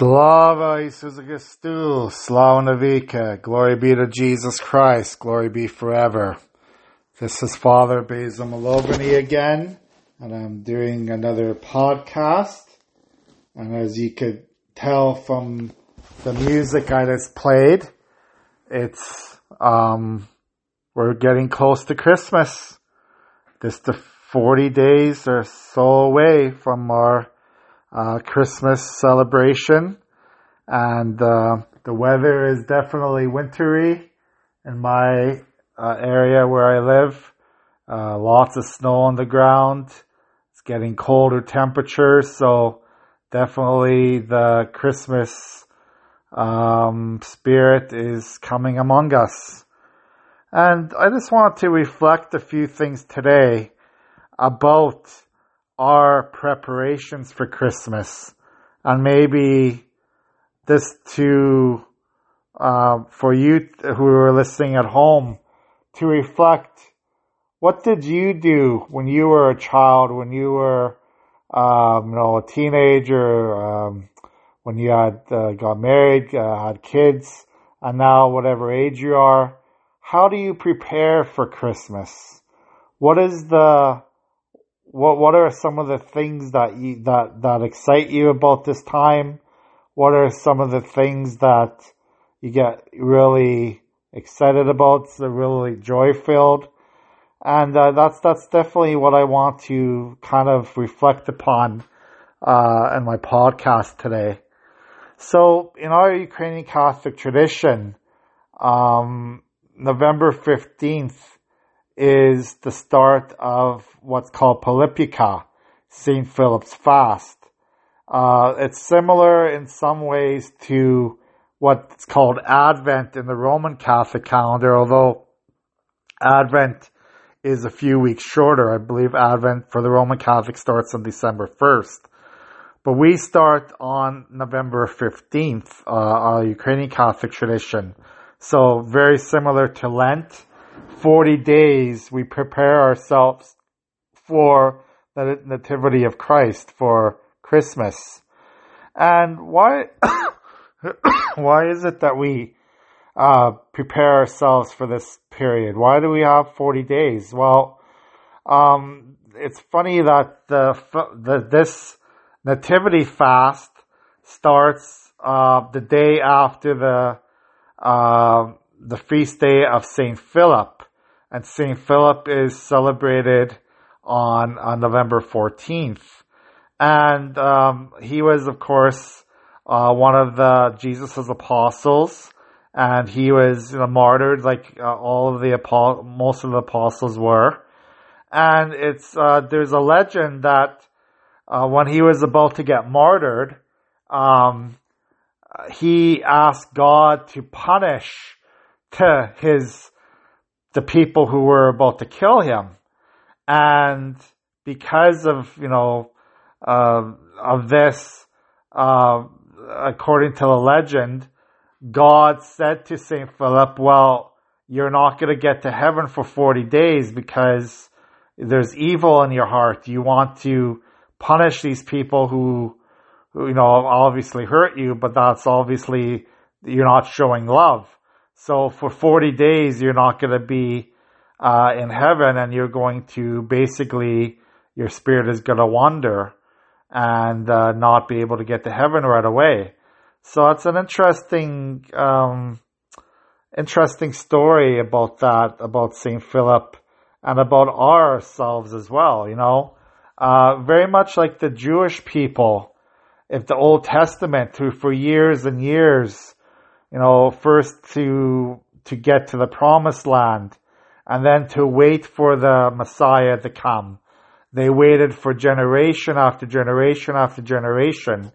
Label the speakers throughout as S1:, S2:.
S1: Slava Isusa Christu, Slava Navika, glory be to Jesus Christ, glory be forever. This is Father Basil Malovany again, and I'm doing another podcast. And as you could tell from the music I just played, it's, um, we're getting close to Christmas. Just the 40 days or so away from our uh, Christmas celebration, and uh, the weather is definitely wintry in my uh, area where I live. Uh, lots of snow on the ground. It's getting colder temperatures, so definitely the Christmas um, spirit is coming among us. And I just want to reflect a few things today about our preparations for Christmas and maybe this to uh, for you who are listening at home to reflect what did you do when you were a child when you were um, you know a teenager um, when you had uh, got married uh, had kids and now whatever age you are? How do you prepare for christmas? What is the what what are some of the things that you that that excite you about this time? What are some of the things that you get really excited about? they really joy filled, and uh, that's that's definitely what I want to kind of reflect upon uh, in my podcast today. So, in our Ukrainian Catholic tradition, um, November fifteenth is the start of what's called Polypika, St. Philip's fast. Uh, it's similar in some ways to what's called Advent in the Roman Catholic calendar, although Advent is a few weeks shorter. I believe Advent for the Roman Catholic starts on December 1st. But we start on November 15th, uh, our Ukrainian Catholic tradition. So very similar to Lent 40 days we prepare ourselves for the nativity of Christ for Christmas. And why, why is it that we uh, prepare ourselves for this period? Why do we have 40 days? Well, um, it's funny that the, the this nativity fast starts uh, the day after the uh, the feast day of Saint Philip and St. Philip is celebrated on, on November 14th. And um, he was, of course, uh, one of the Jesus' apostles, and he was you know, martyred like uh, all of the most of the apostles were. And it's uh, there's a legend that uh, when he was about to get martyred, um, he asked God to punish to his the people who were about to kill him. And because of, you know, uh, of this, uh, according to the legend, God said to St. Philip, well, you're not going to get to heaven for 40 days because there's evil in your heart. You want to punish these people who, who you know, obviously hurt you, but that's obviously, you're not showing love. So for 40 days, you're not going to be uh, in heaven and you're going to basically, your spirit is going to wander and uh, not be able to get to heaven right away. So it's an interesting, um, interesting story about that, about St. Philip and about ourselves as well, you know. Uh, very much like the Jewish people, if the Old Testament, who for years and years you know, first to, to get to the promised land and then to wait for the Messiah to come. They waited for generation after generation after generation,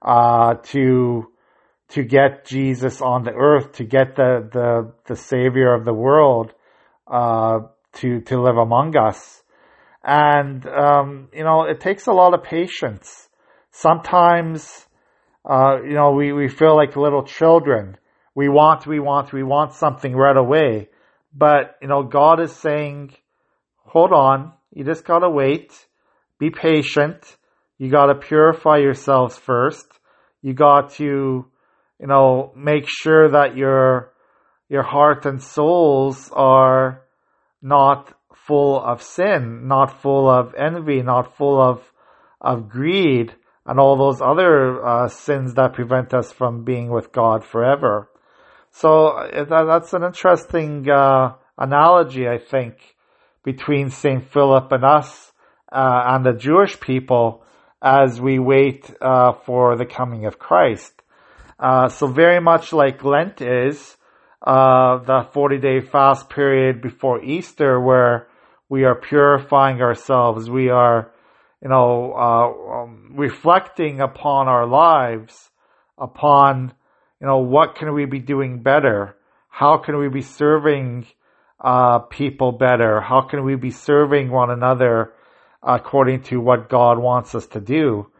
S1: uh, to, to get Jesus on the earth, to get the, the, the savior of the world, uh, to, to live among us. And, um, you know, it takes a lot of patience. Sometimes, uh, you know, we, we feel like little children. We want, we want, we want something right away. But, you know, God is saying, hold on. You just gotta wait. Be patient. You gotta purify yourselves first. You got to, you know, make sure that your, your heart and souls are not full of sin, not full of envy, not full of, of greed and all those other uh, sins that prevent us from being with God forever. So uh, that's an interesting uh, analogy, I think, between Saint Philip and us uh, and the Jewish people as we wait uh, for the coming of Christ. Uh, so very much like Lent is, the 40 day fast period before Easter where we are purifying ourselves, we are you know, uh, um, reflecting upon our lives, upon, you know, what can we be doing better? How can we be serving uh, people better? How can we be serving one another according to what God wants us to do?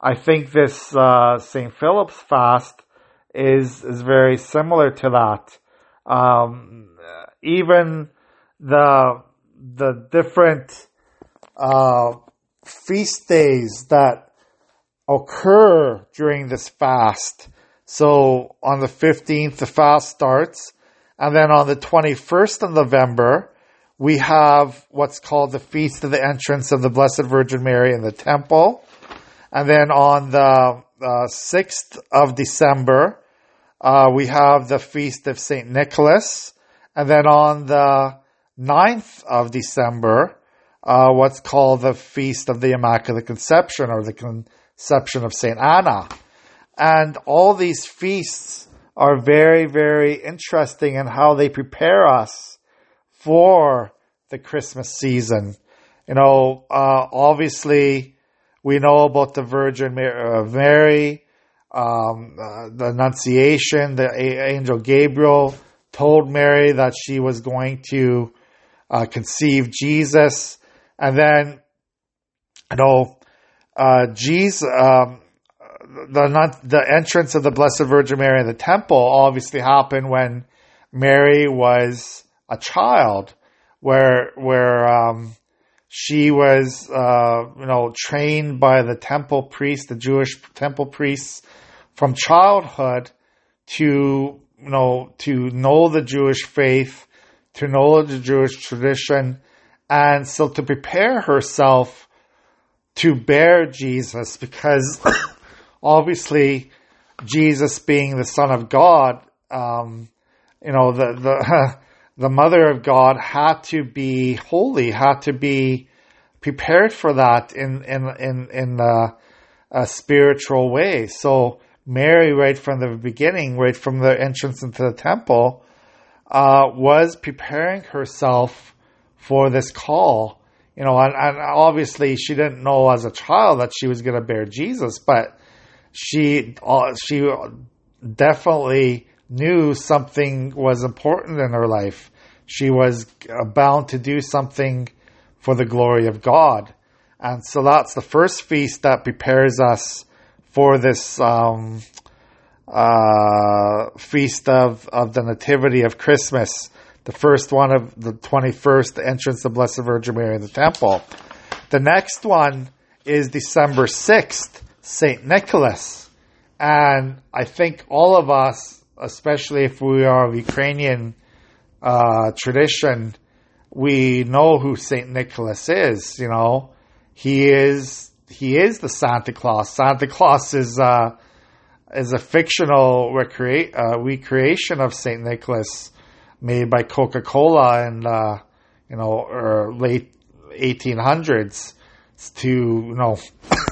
S1: I think this uh, St. Philip's fast is is very similar to that. Um, even the the different uh, feast days that occur during this fast. So on the 15th, the fast starts. And then on the 21st of November, we have what's called the Feast of the Entrance of the Blessed Virgin Mary in the temple. And then on the uh, 6th of December, uh, we have the Feast of St. Nicholas. And then on the 9th of December, uh, what's called the Feast of the Immaculate Conception or the Conception of St. Anna. And all these feasts are very, very interesting in how they prepare us for the Christmas season. You know, uh, obviously, we know about the Virgin Mary, um, uh, the Annunciation, the angel Gabriel told Mary that she was going to uh, conceive Jesus. And then, you know, uh, Jesus, um, the not, the entrance of the Blessed Virgin Mary in the temple obviously happened when Mary was a child, where where um, she was uh, you know trained by the temple priest, the Jewish temple priests, from childhood to you know to know the Jewish faith, to know the Jewish tradition, and so to prepare herself to bear Jesus, because obviously Jesus being the Son of God, um, you know, the, the, the mother of God had to be holy, had to be prepared for that in, in, in, in a, a spiritual way. So Mary, right from the beginning, right from the entrance into the temple, uh, was preparing herself for this call. You know, and, and obviously she didn't know as a child that she was going to bear Jesus, but she uh, she definitely knew something was important in her life. She was bound to do something for the glory of God. And so that's the first feast that prepares us for this um, uh, feast of, of the Nativity of Christmas the first one of the 21st, the entrance of Blessed Virgin Mary in the temple. The next one is December 6th, St. Nicholas. And I think all of us, especially if we are of Ukrainian uh, tradition, we know who St. Nicholas is, you know. He is, he is the Santa Claus. Santa Claus is, uh, is a fictional recrea- uh, recreation of St. Nicholas made by Coca Cola in uh, you know or late 1800s to you know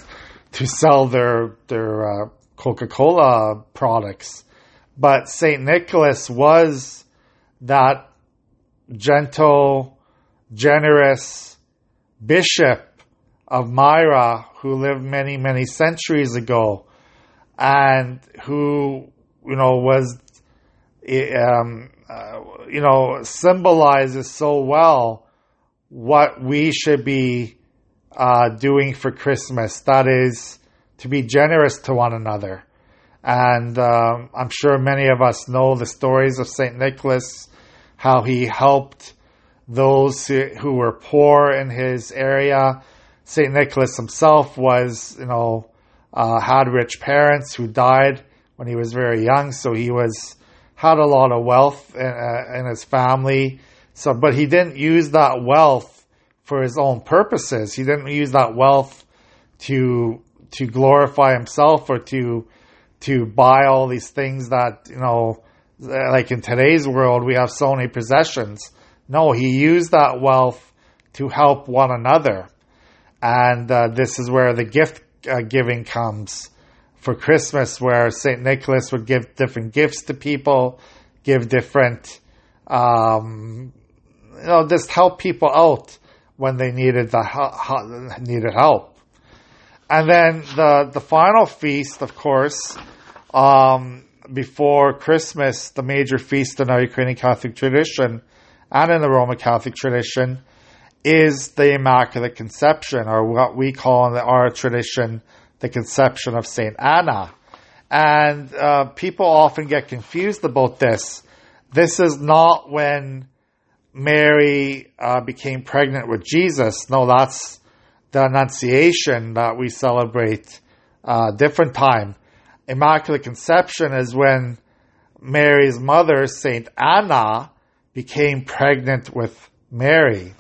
S1: to sell their their uh, Coca Cola products. But Saint Nicholas was that gentle, generous bishop of Myra who lived many many centuries ago, and who you know was um, uh, you know, symbolizes so well what we should be uh, doing for Christmas. That is to be generous to one another. And um, I'm sure many of us know the stories of St. Nicholas, how he helped those who were poor in his area. St. Nicholas himself was, you know, uh, had rich parents who died when he was very young, so he was had a lot of wealth in, uh, in his family. So, but he didn't use that wealth for his own purposes. He didn't use that wealth to to glorify himself or to to buy all these things that you know, like in today's world, we have so many possessions. No, he used that wealth to help one another, and uh, this is where the gift uh, giving comes for Christmas, where Saint Nicholas would give different gifts to people, give different, um, you know, just help people out when they needed the needed help. And then the the final feast, of course, um, before Christmas, the major feast in our Ukrainian Catholic tradition and in the Roman Catholic tradition is the Immaculate Conception, or what we call in our tradition the conception of Saint Anna. And uh, people often get confused about this. This is not when Mary uh, became pregnant with Jesus. No, that's the Annunciation that we celebrate uh, different time. Immaculate Conception is when Mary's mother, Saint Anna, became pregnant with Mary.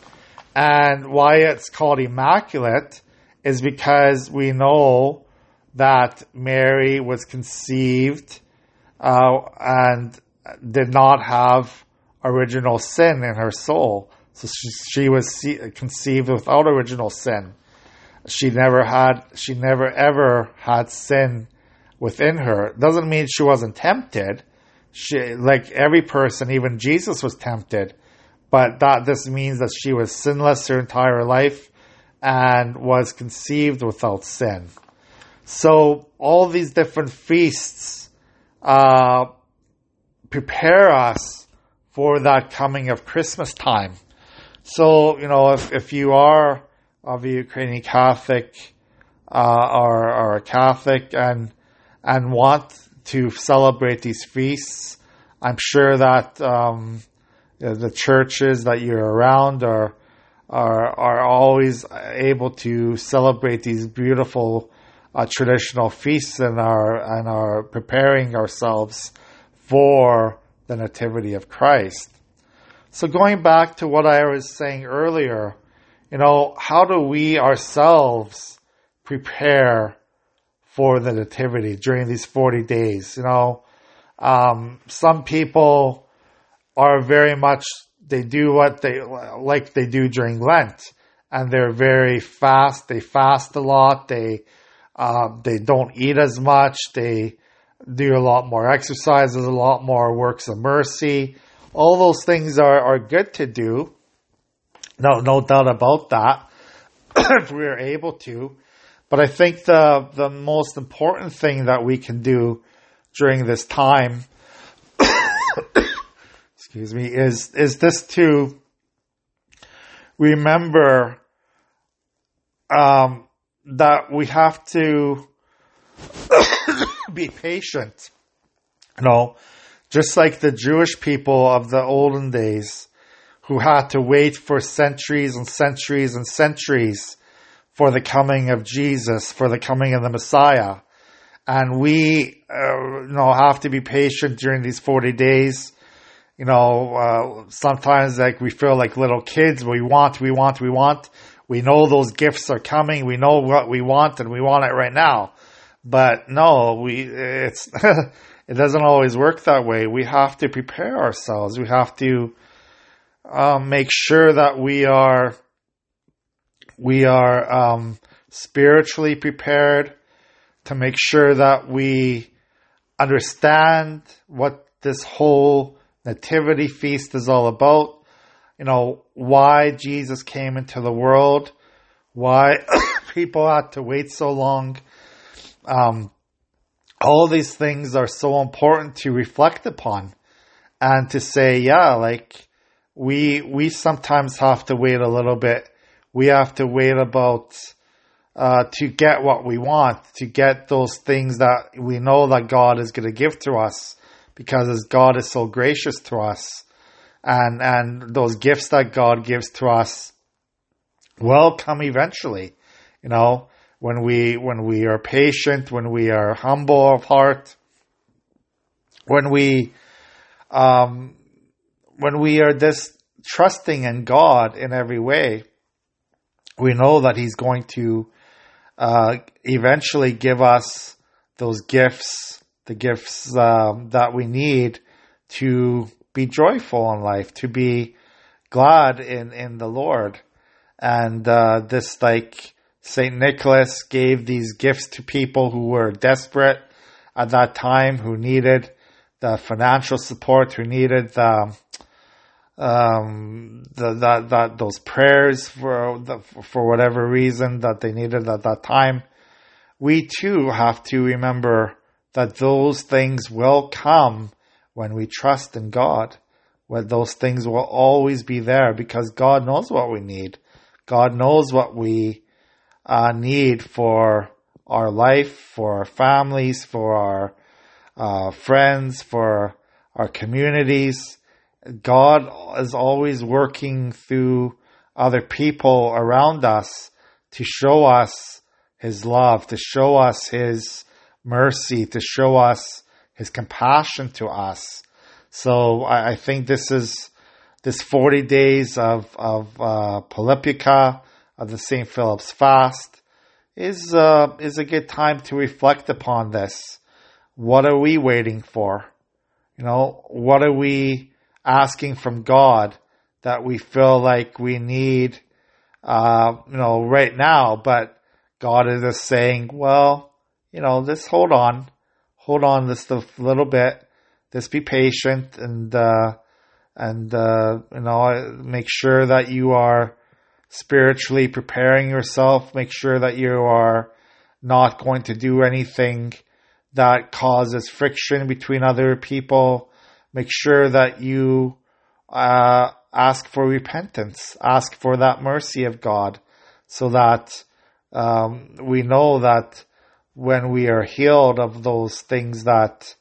S1: And why it's called Immaculate is because we know that Mary was conceived uh, and did not have original sin in her soul. So she, she was conceived without original sin. She never had, she never ever had sin within her. Doesn't mean she wasn't tempted. She, like every person, even Jesus was tempted. But that this means that she was sinless her entire life and was conceived without sin. So all these different feasts uh, prepare us for that coming of Christmas time. So you know, if if you are of a Ukrainian Catholic uh, or or a Catholic and and want to celebrate these feasts, I'm sure that um, the churches that you're around are are are always able to celebrate these beautiful uh, traditional feasts and are and are preparing ourselves for the nativity of Christ. So going back to what I was saying earlier, you know, how do we ourselves prepare for the nativity during these 40 days? You know, um, some people are very much they do what they like they do during Lent, and they're very fast. They fast a lot. They uh, they don't eat as much. They do a lot more exercises, a lot more works of mercy. All those things are, are good to do. No, no doubt about that. if we are able to, but I think the the most important thing that we can do during this time excuse me, is, is this to remember um, that we have to be patient. You know, just like the Jewish people of the olden days who had to wait for centuries and centuries and centuries for the coming of Jesus, for the coming of the Messiah. And we, uh, you know, have to be patient during these 40 days you know, uh, sometimes like we feel like little kids. We want, we want, we want. We know those gifts are coming. We know what we want and we want it right now. But no, we, it's, it doesn't always work that way. We have to prepare ourselves. We have to, um, make sure that we are, we are, um, spiritually prepared to make sure that we understand what this whole nativity feast is all about. You know, why Jesus came into the world, why people had to wait so long. Um, all these things are so important to reflect upon and to say, yeah, like we, we sometimes have to wait a little bit. We have to wait about, uh, to get what we want, to get those things that we know that God is going to give to us because as God is so gracious to us and, and those gifts that God gives to us will come eventually. You know, when we when we are patient, when we are humble of heart, when we um, when we are this trusting in God in every way, we know that He's going to uh, eventually give us those gifts, the gifts um, that we need to be joyful in life, to be glad in, in the Lord. And uh, this, like, St. Nicholas gave these gifts to people who were desperate at that time, who needed the financial support, who needed the um, the, that that those prayers for the, for whatever reason that they needed at that time. We too have to remember that those things will come when we trust in God. When those things will always be there because God knows what we need. God knows what we uh, need for our life, for our families, for our uh, friends, for our communities God is always working through other people around us to show us His love, to show us His mercy, to show us His compassion to us. So I, I think this is this 40 days of, of uh, Polypica, of the St. Philip's fast, is, uh, is a good time to reflect upon this. What are we waiting for? You know, what are we asking from God that we feel like we need, uh, you know, right now, but God is just saying, well, you know, just hold on, hold on just a little bit, just be patient and, uh, and, uh, you know, make sure that you are spiritually preparing yourself, make sure that you are not going to do anything that causes friction between other people, make sure that you uh, ask for repentance, ask for that mercy of God, so that um, we know that when we are healed of those things that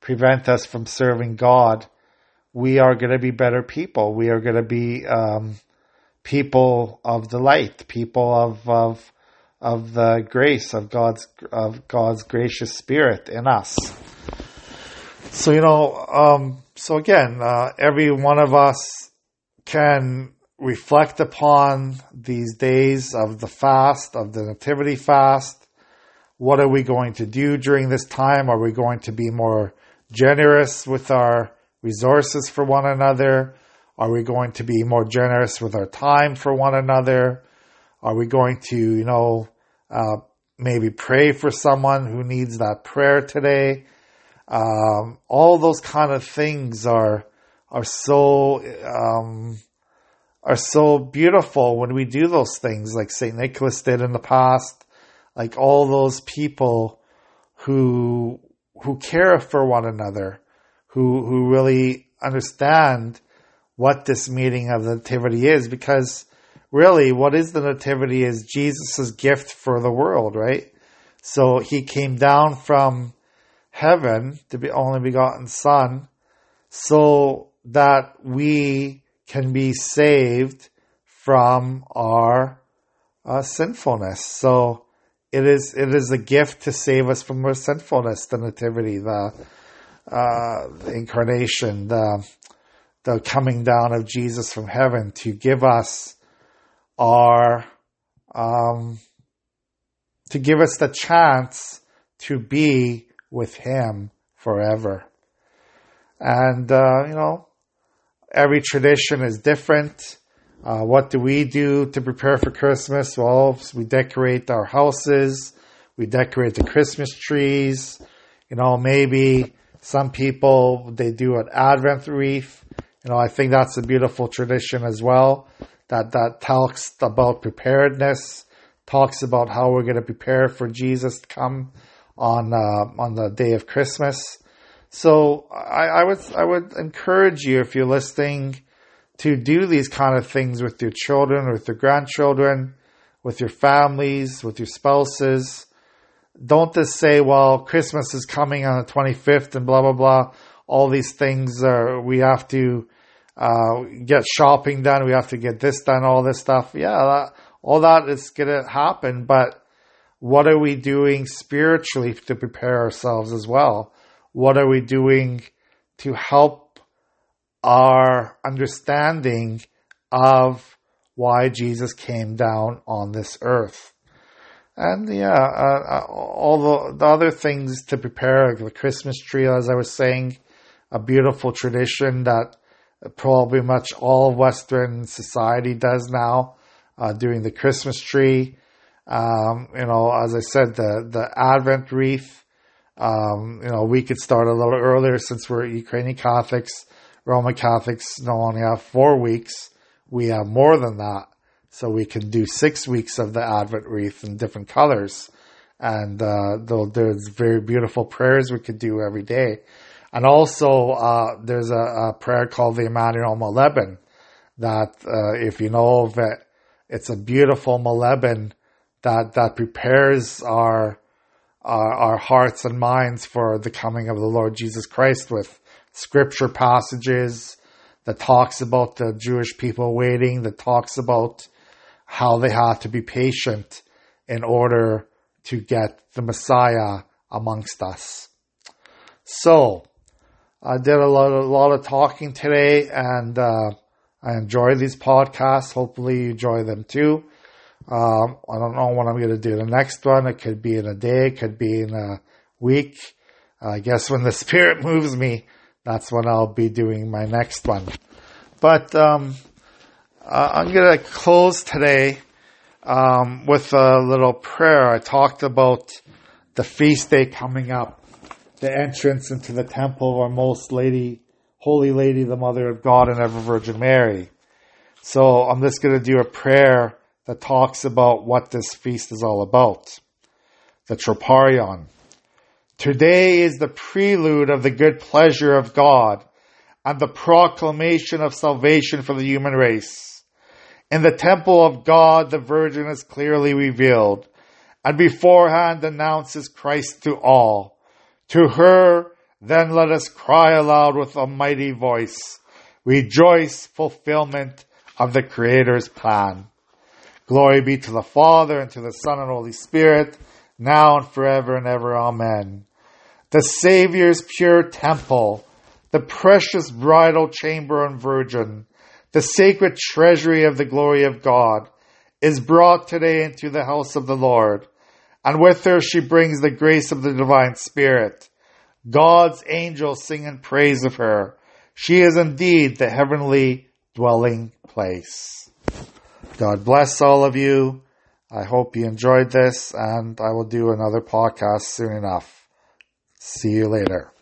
S1: prevent us from serving God, we are going to be better people. We are going to be um, people of the light, people of of of the grace of God's of God's gracious Spirit in us. So, you know, um, so again, uh, every one of us can reflect upon these days of the fast, of the nativity fast. What are we going to do during this time? Are we going to be more generous with our resources for one another? Are we going to be more generous with our time for one another? Are we going to, you know, uh, maybe pray for someone who needs that prayer today? Um, all those kind of things are are so um, are so beautiful when we do those things, like Saint Nicholas did in the past. Like all those people who who care for one another, who who really understand what this meaning of the nativity is, because really, what is the nativity is Jesus' gift for the world, right? So he came down from heaven, the be only begotten Son, so that we can be saved from our uh, sinfulness. So it is it is a gift to save us from our sinfulness. The nativity, the, uh, the incarnation, the the coming down of Jesus from heaven to give us our um, to give us the chance to be with Him forever. And, uh, you know, every tradition is different. Uh, what do we do to prepare for Christmas? Well, we decorate our houses, we decorate the Christmas trees. You know, maybe some people they do an Advent wreath. You know, I think that's a beautiful tradition as well. That that talks about preparedness, talks about how we're going to prepare for Jesus to come on uh, on the day of Christmas. So I, I would I would encourage you if you're listening to do these kind of things with your children, with your grandchildren, with your families, with your spouses. Don't just say, "Well, Christmas is coming on the 25th," and blah blah blah. All these things are we have to uh, get shopping done. We have to get this done. All this stuff. Yeah, that, all that is gonna happen, but what are we doing spiritually to prepare ourselves as well? What are we doing to help our understanding of why Jesus came down on this earth? And yeah, uh, uh, all the, the other things to prepare, the Christmas tree, as I was saying, a beautiful tradition that probably much all Western society does now, uh, doing the Christmas tree. Um, you know, as I said, the, the Advent wreath, um, you know, we could start a little earlier since we're Ukrainian Catholics. Roman Catholics don't only have four weeks. We have more than that. So we can do six weeks of the Advent wreath in different colors. And, uh, there's very beautiful prayers we could do every day. And also, uh, there's a, a, prayer called the Emmanuel Moleben that, uh, if you know of it, it's a beautiful Moleben that, that prepares our, our, our hearts and minds for the coming of the Lord Jesus Christ with scripture passages that talks about the Jewish people waiting, that talks about how they have to be patient in order to get the Messiah amongst us. So, I did a lot, a lot of talking today and, uh, I enjoy these podcasts. Hopefully you enjoy them too. Um, I don't know when I'm going to do the next one. It could be in a day, it could be in a week. I guess when the spirit moves me, that's when I'll be doing my next one. But, um, uh, I'm going to close today um, with a little prayer. I talked about the feast day coming up, the entrance into the temple of our Most Lady, Holy Lady, the Mother of God and Ever Virgin Mary. So I'm just going to do a prayer that talks about what this feast is all about. The Troparion. Today is the prelude of the good pleasure of God and the proclamation of salvation for the human race. In the temple of God, the Virgin is clearly revealed and beforehand announces Christ to all. To her, then let us cry aloud with a mighty voice. Rejoice, fulfillment of the Creator's plan. Glory be to the Father and to the Son and Holy Spirit, now and forever and ever. Amen. The Savior's pure temple, the precious bridal chamber and virgin, the sacred treasury of the glory of God, is brought today into the house of the Lord, and with her she brings the grace of the divine Spirit. God's angels sing in praise of her. She is indeed the heavenly dwelling place. God bless all of you. I hope you enjoyed this, and I will do another podcast soon enough. See you later.